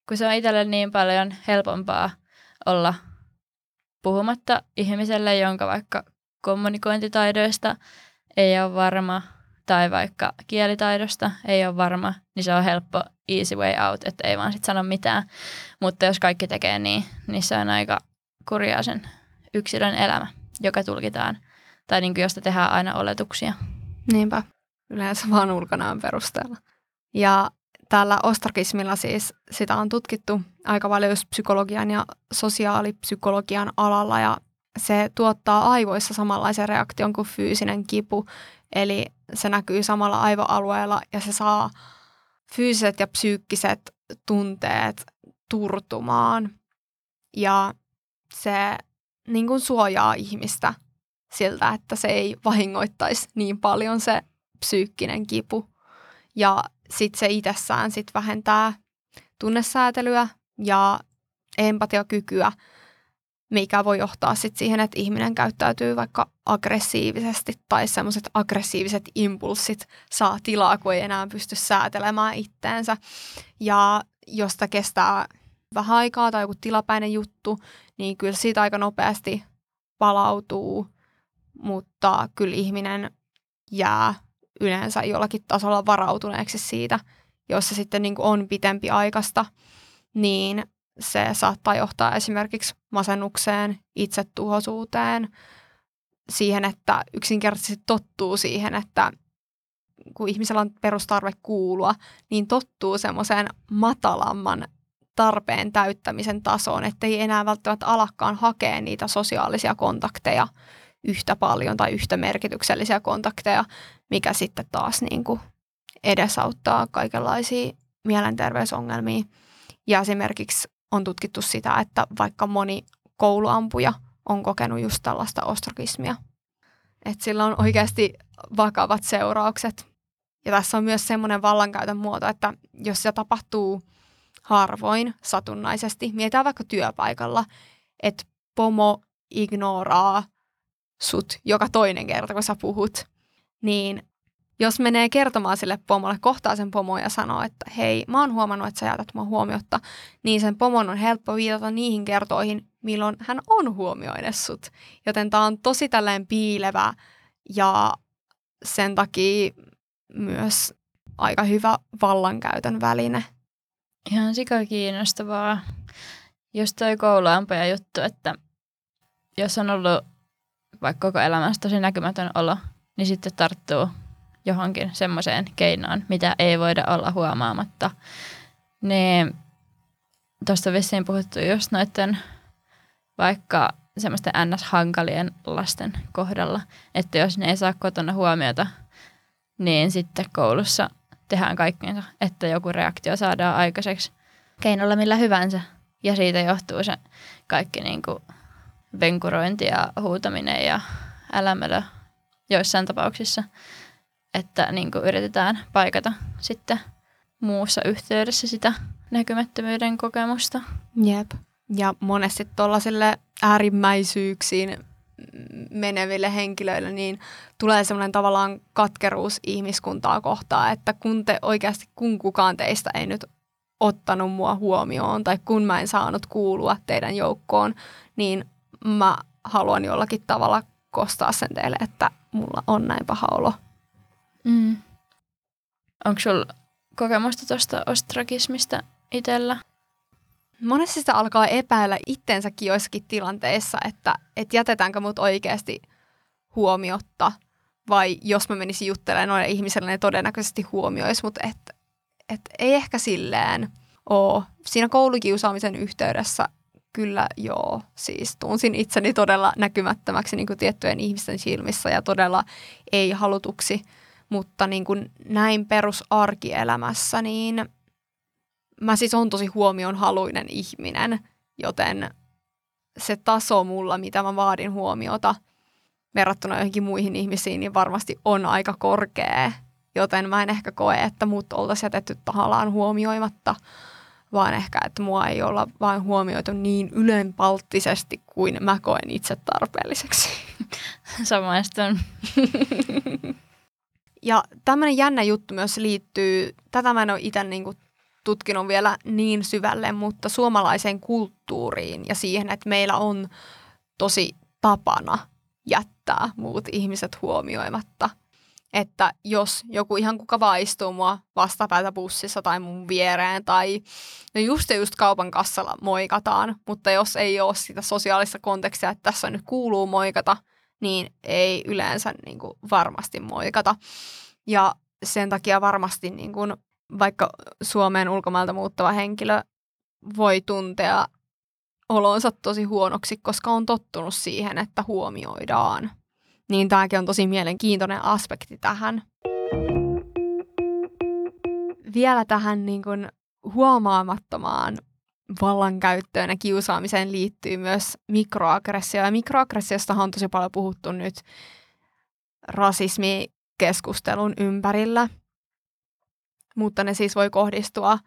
kun se on itselle niin paljon helpompaa olla puhumatta ihmiselle, jonka vaikka kommunikointitaidoista ei ole varma tai vaikka kielitaidosta ei ole varma, niin se on helppo easy way out, että ei vaan sit sano mitään. Mutta jos kaikki tekee niin, niin se on aika kurjaa sen yksilön elämä, joka tulkitaan, tai niin kuin josta tehdään aina oletuksia. Niinpä, yleensä vaan ulkonaan perusteella. Ja täällä ostrakismilla siis sitä on tutkittu aika paljon just psykologian ja sosiaalipsykologian alalla ja se tuottaa aivoissa samanlaisen reaktion kuin fyysinen kipu. Eli se näkyy samalla aivoalueella ja se saa fyysiset ja psyykkiset tunteet turtumaan. Ja se niin kuin suojaa ihmistä siltä, että se ei vahingoittaisi niin paljon se psyykkinen kipu. Ja sitten se itsessään sit vähentää tunnesäätelyä ja empatiakykyä, mikä voi johtaa sit siihen, että ihminen käyttäytyy vaikka aggressiivisesti tai semmoiset aggressiiviset impulssit saa tilaa, kun ei enää pysty säätelemään itteensä. Ja jos sitä kestää vähän aikaa tai joku tilapäinen juttu, niin kyllä siitä aika nopeasti palautuu, mutta kyllä ihminen jää yleensä jollakin tasolla varautuneeksi siitä, jos se sitten niin on pitempi aikasta, niin se saattaa johtaa esimerkiksi masennukseen, itsetuhoisuuteen, siihen, että yksinkertaisesti tottuu siihen, että kun ihmisellä on perustarve kuulua, niin tottuu semmoiseen matalamman tarpeen täyttämisen tasoon, ettei enää välttämättä alakkaan hakea niitä sosiaalisia kontakteja yhtä paljon tai yhtä merkityksellisiä kontakteja, mikä sitten taas niin kuin edesauttaa kaikenlaisia mielenterveysongelmia. Ja esimerkiksi on tutkittu sitä, että vaikka moni kouluampuja on kokenut just tällaista ostragismia. Että sillä on oikeasti vakavat seuraukset. Ja tässä on myös semmoinen vallankäytön muoto, että jos se tapahtuu harvoin satunnaisesti, mietitään vaikka työpaikalla, että pomo ignoraa sut joka toinen kerta, kun sä puhut, niin jos menee kertomaan sille pomolle, kohtaa sen pomon ja sanoo, että hei, mä oon huomannut, että sä jätät mua huomiotta, niin sen pomon on helppo viitata niihin kertoihin, milloin hän on huomioinut sut. Joten tää on tosi tällainen piilevä ja sen takia myös aika hyvä vallankäytön väline. Ihan sika kiinnostavaa. Just toi kouluampuja juttu, että jos on ollut vaikka koko elämässä tosi näkymätön olo, niin sitten tarttuu johonkin semmoiseen keinoon, mitä ei voida olla huomaamatta. Niin tuosta vissiin puhuttu just noiden vaikka semmoisten ns-hankalien lasten kohdalla, että jos ne ei saa kotona huomiota, niin sitten koulussa tehdään kaikkeensa, että joku reaktio saadaan aikaiseksi keinolla millä hyvänsä. Ja siitä johtuu se kaikki niin kuin venkurointi ja huutaminen ja älämölö joissain tapauksissa että niin kuin yritetään paikata sitten muussa yhteydessä sitä näkymättömyyden kokemusta. Jep. Ja monesti tuollaisille äärimmäisyyksiin meneville henkilöille, niin tulee semmoinen tavallaan katkeruus ihmiskuntaa kohtaan, että kun te oikeasti, kun kukaan teistä ei nyt ottanut mua huomioon tai kun mä en saanut kuulua teidän joukkoon, niin mä haluan jollakin tavalla kostaa sen teille, että mulla on näin paha olo Mm. Onko sulla kokemusta tuosta ostragismista itsellä? Monesti sitä alkaa epäillä ittensäkin joissakin tilanteissa, että, että jätetäänkö mut oikeasti huomiotta vai jos mä menisin juttelemaan noille ihmisille, ne todennäköisesti huomioisi, mutta et, et ei ehkä silleen oo. Siinä koulukiusaamisen yhteydessä kyllä joo, siis tunsin itseni todella näkymättömäksi niin kuin tiettyjen ihmisten silmissä ja todella ei halutuksi mutta niin kuin näin perusarkielämässä, niin mä siis on tosi huomionhaluinen ihminen, joten se taso mulla, mitä mä vaadin huomiota verrattuna johonkin muihin ihmisiin, niin varmasti on aika korkea. Joten mä en ehkä koe, että mut oltaisiin jätetty tahallaan huomioimatta, vaan ehkä, että mua ei olla vain huomioitu niin ylenpalttisesti kuin mä koen itse tarpeelliseksi. Samaistun. Ja tämmöinen jännä juttu myös liittyy, tätä mä en ole itse niin tutkinut vielä niin syvälle, mutta suomalaiseen kulttuuriin ja siihen, että meillä on tosi tapana jättää muut ihmiset huomioimatta. Että jos joku ihan kuka vaan istuu mua vastapäätä bussissa tai mun viereen tai no just just kaupan kassalla moikataan, mutta jos ei ole sitä sosiaalista kontekstia, että tässä nyt kuuluu moikata – niin ei yleensä niin kuin varmasti moikata. Ja sen takia varmasti niin kuin, vaikka Suomeen ulkomailta muuttava henkilö voi tuntea olonsa tosi huonoksi, koska on tottunut siihen, että huomioidaan. Niin tämäkin on tosi mielenkiintoinen aspekti tähän. Vielä tähän niin kuin huomaamattomaan vallankäyttöön ja kiusaamiseen liittyy myös mikroaggressio. Ja mikroaggressiosta on tosi paljon puhuttu nyt rasismikeskustelun ympärillä, mutta ne siis voi kohdistua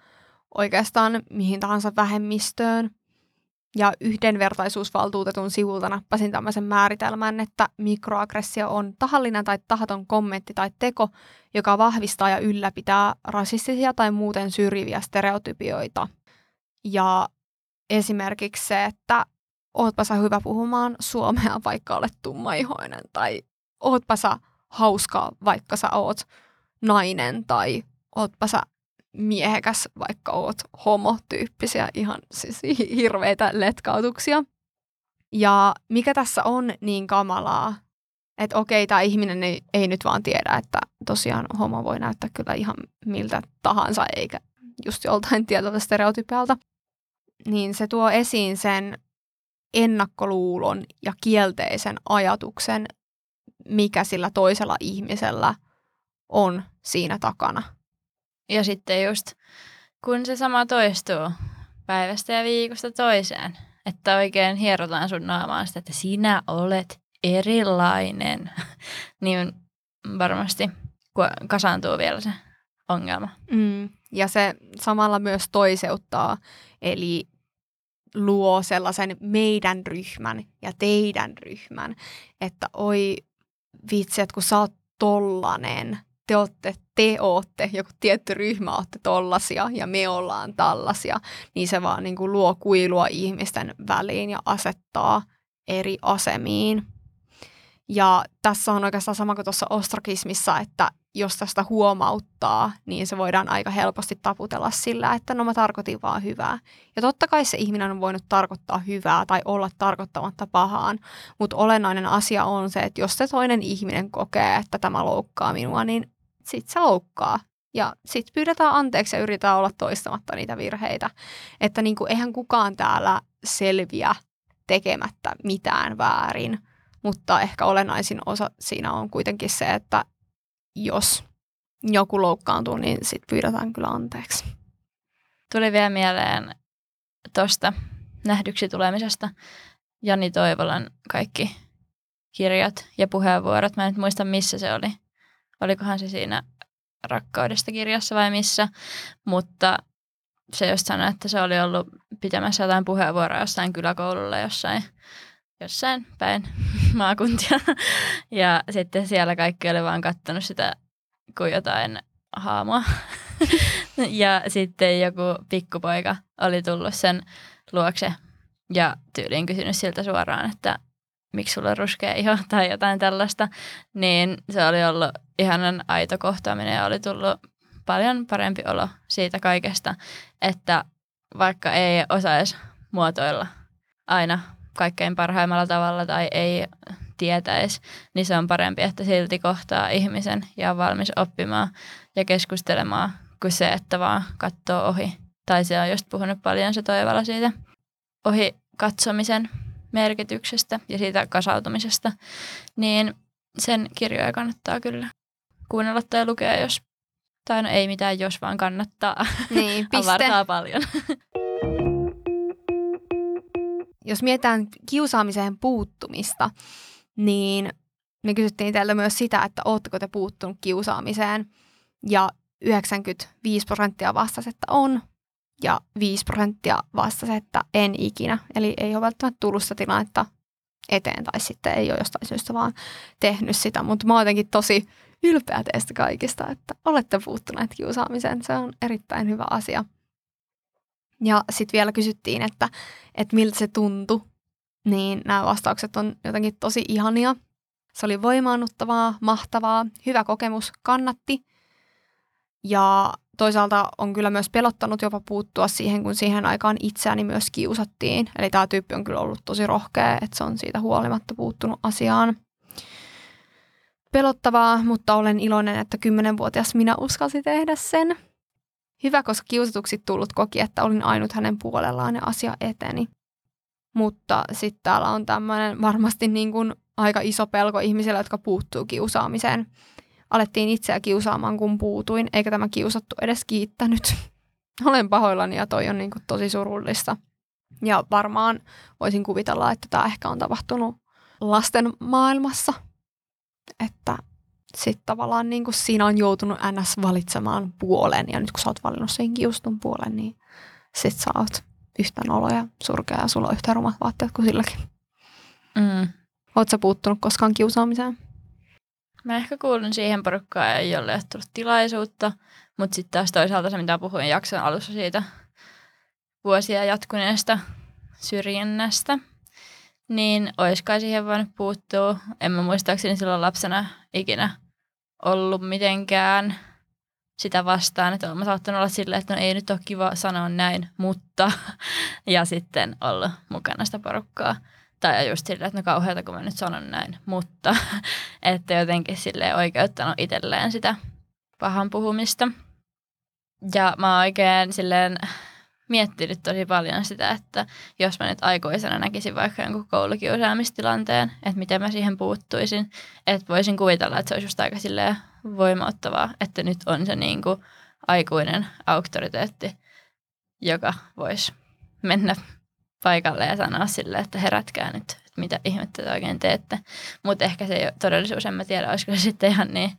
oikeastaan mihin tahansa vähemmistöön. Ja yhdenvertaisuusvaltuutetun sivulta nappasin tämmöisen määritelmän, että mikroaggressio on tahallinen tai tahaton kommentti tai teko, joka vahvistaa ja ylläpitää rasistisia tai muuten syrjiviä stereotypioita. Ja esimerkiksi se, että ootpa sä hyvä puhumaan suomea, vaikka olet tummaihoinen, tai ootpa sä hauska, vaikka sä oot nainen, tai ootpa sä miehekäs, vaikka oot homo-tyyppisiä, ihan siis hirveitä letkautuksia. Ja mikä tässä on niin kamalaa, että okei, tämä ihminen ei, ei nyt vaan tiedä, että tosiaan homo voi näyttää kyllä ihan miltä tahansa, eikä just joltain tietyltä stereotypialta, niin se tuo esiin sen ennakkoluulon ja kielteisen ajatuksen, mikä sillä toisella ihmisellä on siinä takana. Ja sitten just, kun se sama toistuu päivästä ja viikosta toiseen, että oikein hierotaan sun naamaan sitä, että sinä olet erilainen, niin varmasti kasaantuu vielä se ongelma. Mm. Ja se samalla myös toiseuttaa, eli luo sellaisen meidän ryhmän ja teidän ryhmän, että oi vitsi, että kun sä oot tollanen, te olette, te ootte, joku tietty ryhmä olette tollasia ja me ollaan tällaisia, niin se vaan niin kuin luo kuilua ihmisten väliin ja asettaa eri asemiin. Ja tässä on oikeastaan sama kuin tuossa ostrakismissa, että jos tästä huomauttaa, niin se voidaan aika helposti taputella sillä, että no mä tarkoitin vaan hyvää. Ja totta kai se ihminen on voinut tarkoittaa hyvää tai olla tarkoittamatta pahaan, mutta olennainen asia on se, että jos se toinen ihminen kokee, että tämä loukkaa minua, niin sit se loukkaa. Ja sitten pyydetään anteeksi ja yritetään olla toistamatta niitä virheitä. Että niin kuin, eihän kukaan täällä selviä tekemättä mitään väärin, mutta ehkä olennaisin osa siinä on kuitenkin se, että jos joku loukkaantuu, niin sitten pyydetään kyllä anteeksi. Tuli vielä mieleen tuosta nähdyksi tulemisesta Jani Toivolan kaikki kirjat ja puheenvuorot. Mä en nyt muista, missä se oli. Olikohan se siinä rakkaudesta kirjassa vai missä, mutta se just sanoi, että se oli ollut pitämässä jotain puheenvuoroa jossain kyläkoululla jossain, jossain päin maakuntia. Ja sitten siellä kaikki oli vaan kattonut sitä kuin jotain haamua. ja sitten joku pikkupoika oli tullut sen luokse ja tyyliin kysynyt siltä suoraan, että miksi sulla on ruskea iho tai jotain tällaista, niin se oli ollut ihanan aito kohtaaminen ja oli tullut paljon parempi olo siitä kaikesta, että vaikka ei osaisi muotoilla aina kaikkein parhaimmalla tavalla tai ei tietäisi, niin se on parempi, että silti kohtaa ihmisen ja on valmis oppimaan ja keskustelemaan kuin se, että vaan katsoo ohi. Tai se on just puhunut paljon se Toivala siitä ohi katsomisen merkityksestä ja siitä kasautumisesta, niin sen kirjoja kannattaa kyllä kuunnella tai lukea, jos, tai no ei mitään jos, vaan kannattaa. Niin, piste. Avartaa paljon. Jos mietitään kiusaamiseen puuttumista, niin me kysyttiin teiltä myös sitä, että ootteko te puuttunut kiusaamiseen. Ja 95 prosenttia vastasi, että on, ja 5 prosenttia vastasi, että en ikinä. Eli ei ole välttämättä tullut sitä tilannetta eteen, tai sitten ei ole jostain syystä vaan tehnyt sitä. Mutta mä oon jotenkin tosi ylpeä teistä kaikista, että olette puuttuneet kiusaamiseen. Se on erittäin hyvä asia. Ja sitten vielä kysyttiin, että, että miltä se tuntui, niin nämä vastaukset on jotenkin tosi ihania. Se oli voimaannuttavaa, mahtavaa, hyvä kokemus, kannatti. Ja toisaalta on kyllä myös pelottanut jopa puuttua siihen, kun siihen aikaan itseäni myös kiusattiin. Eli tämä tyyppi on kyllä ollut tosi rohkea, että se on siitä huolimatta puuttunut asiaan. Pelottavaa, mutta olen iloinen, että kymmenenvuotias minä uskalsi tehdä sen. Hyvä, koska kiusatuksi tullut koki, että olin ainut hänen puolellaan ja asia eteni. Mutta sitten täällä on tämmöinen varmasti niin kuin aika iso pelko ihmisille, jotka puuttuu kiusaamiseen. Alettiin itseä kiusaamaan, kun puutuin, eikä tämä kiusattu edes kiittänyt. olen pahoillani ja toi on niin kuin tosi surullista. Ja varmaan voisin kuvitella, että tämä ehkä on tapahtunut lasten maailmassa. Että sitten tavallaan niin kuin siinä on joutunut NS valitsemaan puolen. Ja nyt kun sä oot valinnut sen kiustun puolen, niin sit sä oot yhtä nolo ja surkea ja sulla on yhtä rumat vaatteet kuin silläkin. Mm. Oletko puuttunut koskaan kiusaamiseen? Mä ehkä kuulun siihen porukkaan, ei ole tullut tilaisuutta, mutta sitten taas toisaalta se, mitä puhuin jakson alussa siitä vuosia jatkuneesta syrjinnästä, niin ois kai siihen voinut puuttua. En mä muistaakseni silloin lapsena ikinä ollut mitenkään sitä vastaan, että mä saattanut olla silleen, että no ei nyt ole kiva sanoa näin, mutta ja sitten olla mukana sitä porukkaa. Tai just silleen, että no kauheata, kun mä nyt sanon näin, mutta että jotenkin sille oikeuttanut itselleen sitä pahan puhumista. Ja mä oon oikein silleen miettinyt tosi paljon sitä, että jos mä nyt aikuisena näkisin vaikka jonkun koulukiusaamistilanteen, että miten mä siihen puuttuisin, että voisin kuvitella, että se olisi just aika silleen voimauttavaa, että nyt on se niin kuin aikuinen auktoriteetti, joka voisi mennä paikalle ja sanoa sille, että herätkää nyt, että mitä ihmettä te oikein teette. Mutta ehkä se todellisuus, en mä tiedä, olisiko se sitten ihan niin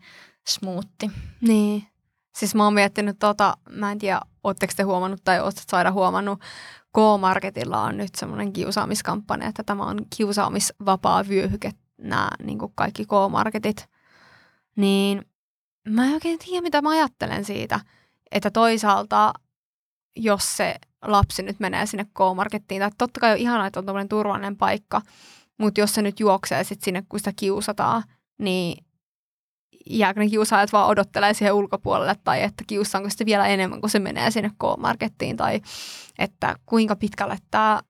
smoothi. Niin. Siis mä oon miettinyt tota, mä en tiedä, ootteko te huomannut tai ootte saada huomannut, K-Marketilla on nyt semmoinen kiusaamiskampanja, että tämä on kiusaamisvapaa vyöhyke, nämä niin kaikki K-Marketit. Niin mä en oikein tiedä, mitä mä ajattelen siitä, että toisaalta jos se lapsi nyt menee sinne K-Markettiin, tai totta kai on ihanaa, että on tämmöinen turvallinen paikka, mutta jos se nyt juoksee sitten sinne, kun sitä kiusataan, niin jääkö ne kiusaajat vaan odottelee siihen ulkopuolelle, tai että kiusaanko sitten vielä enemmän, kun se menee sinne K-Markettiin, tai että kuinka pitkälle tämä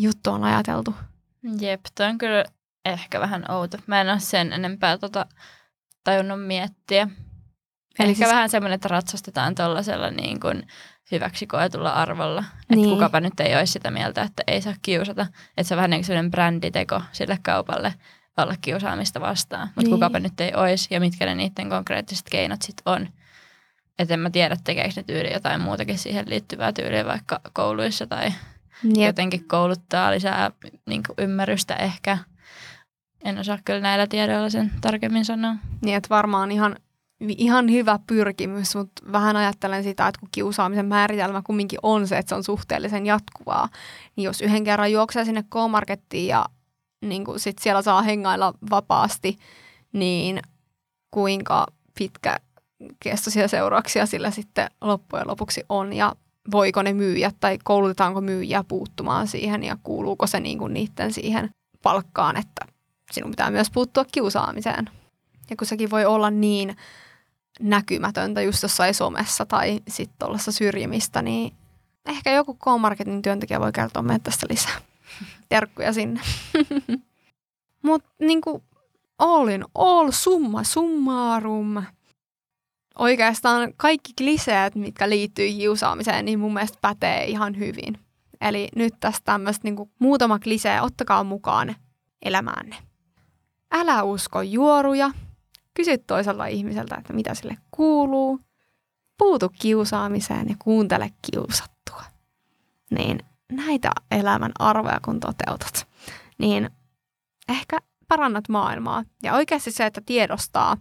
juttu on ajateltu. Jep, toi on kyllä ehkä vähän outo. Mä en ole sen enempää tota tajunnut miettiä. Eli siis... vähän semmoinen, että ratsastetaan tuollaisella niin kuin hyväksi koetulla arvolla. Että niin. kukapa nyt ei olisi sitä mieltä, että ei saa kiusata. Että se on vähän niin kuin sellainen bränditeko sille kaupalle olla kiusaamista vastaan. Mutta niin. kukapa nyt ei olisi ja mitkä ne niiden konkreettiset keinot sitten on. Että en mä tiedä, tekeekö ne tyyli jotain muutakin siihen liittyvää tyyliä vaikka kouluissa tai Jep. jotenkin kouluttaa lisää niin ymmärrystä ehkä. En osaa kyllä näillä tiedoilla sen tarkemmin sanoa. Niin, että varmaan ihan ihan hyvä pyrkimys, mutta vähän ajattelen sitä, että kun kiusaamisen määritelmä kumminkin on se, että se on suhteellisen jatkuvaa, niin jos yhden kerran juoksee sinne K-markettiin ja niin sit siellä saa hengailla vapaasti, niin kuinka pitkä kestoisia seurauksia sillä sitten loppujen lopuksi on ja voiko ne myyjät tai koulutetaanko myyjiä puuttumaan siihen ja kuuluuko se niin kuin niiden siihen palkkaan, että sinun pitää myös puuttua kiusaamiseen. Ja kun sekin voi olla niin näkymätöntä just jossain somessa tai sitten tuollaista syrjimistä, niin ehkä joku K-Marketin työntekijä voi kertoa meille tästä lisää. Terkkuja sinne. Mutta niinku all in all, summa summarum. Oikeastaan kaikki kliseet, mitkä liittyy kiusaamiseen, niin mun mielestä pätee ihan hyvin. Eli nyt tästä tämmöistä niinku muutama klisee, ottakaa mukaan elämäänne. Älä usko juoruja, Kysy toisella ihmiseltä, että mitä sille kuuluu. Puutu kiusaamiseen ja kuuntele kiusattua. Niin näitä elämän arvoja kun toteutat, niin ehkä parannat maailmaa. Ja oikeasti se, että tiedostaa,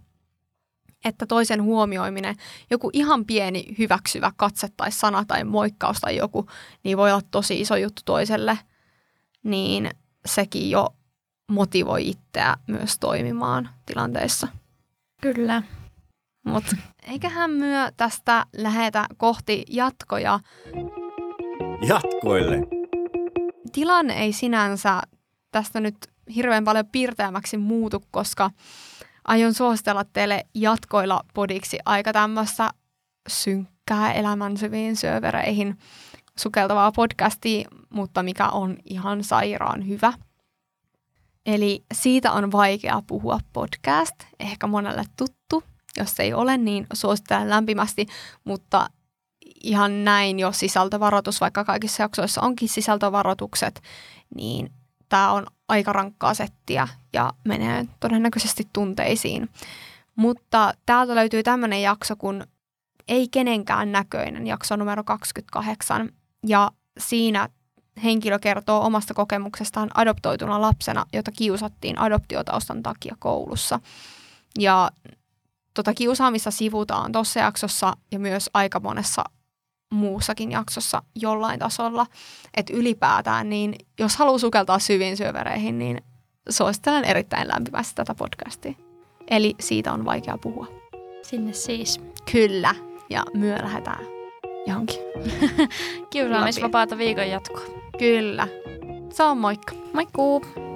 että toisen huomioiminen, joku ihan pieni hyväksyvä katse tai sana tai moikkaus tai joku, niin voi olla tosi iso juttu toiselle, niin sekin jo motivoi itseä myös toimimaan tilanteissa. Kyllä. Mutta eiköhän myö tästä lähetä kohti jatkoja. Jatkoille. Tilanne ei sinänsä tästä nyt hirveän paljon piirteämmäksi muutu, koska aion suositella teille jatkoilla podiksi aika tämmöistä synkkää elämän syviin syövereihin sukeltavaa podcastia, mutta mikä on ihan sairaan hyvä – Eli siitä on vaikea puhua podcast, ehkä monelle tuttu. Jos ei ole, niin suosittelen lämpimästi, mutta ihan näin jo sisältövaroitus, vaikka kaikissa jaksoissa onkin sisältövaroitukset, niin tämä on aika rankkaa settiä ja menee todennäköisesti tunteisiin. Mutta täältä löytyy tämmöinen jakso, kun Ei kenenkään näköinen, jakso numero 28. Ja siinä henkilö kertoo omasta kokemuksestaan adoptoituna lapsena, jota kiusattiin adoptiotaustan takia koulussa. Ja tota kiusaamista sivutaan tuossa jaksossa ja myös aika monessa muussakin jaksossa jollain tasolla. Että ylipäätään, niin jos haluaa sukeltaa syviin syövereihin, niin suosittelen erittäin lämpimästi tätä podcastia. Eli siitä on vaikea puhua. Sinne siis. Kyllä. Ja myö lähdetään johonkin. Kiusaamisvapaata viikon jatkoa. Kyllä. Se on moikka. Moikkuu!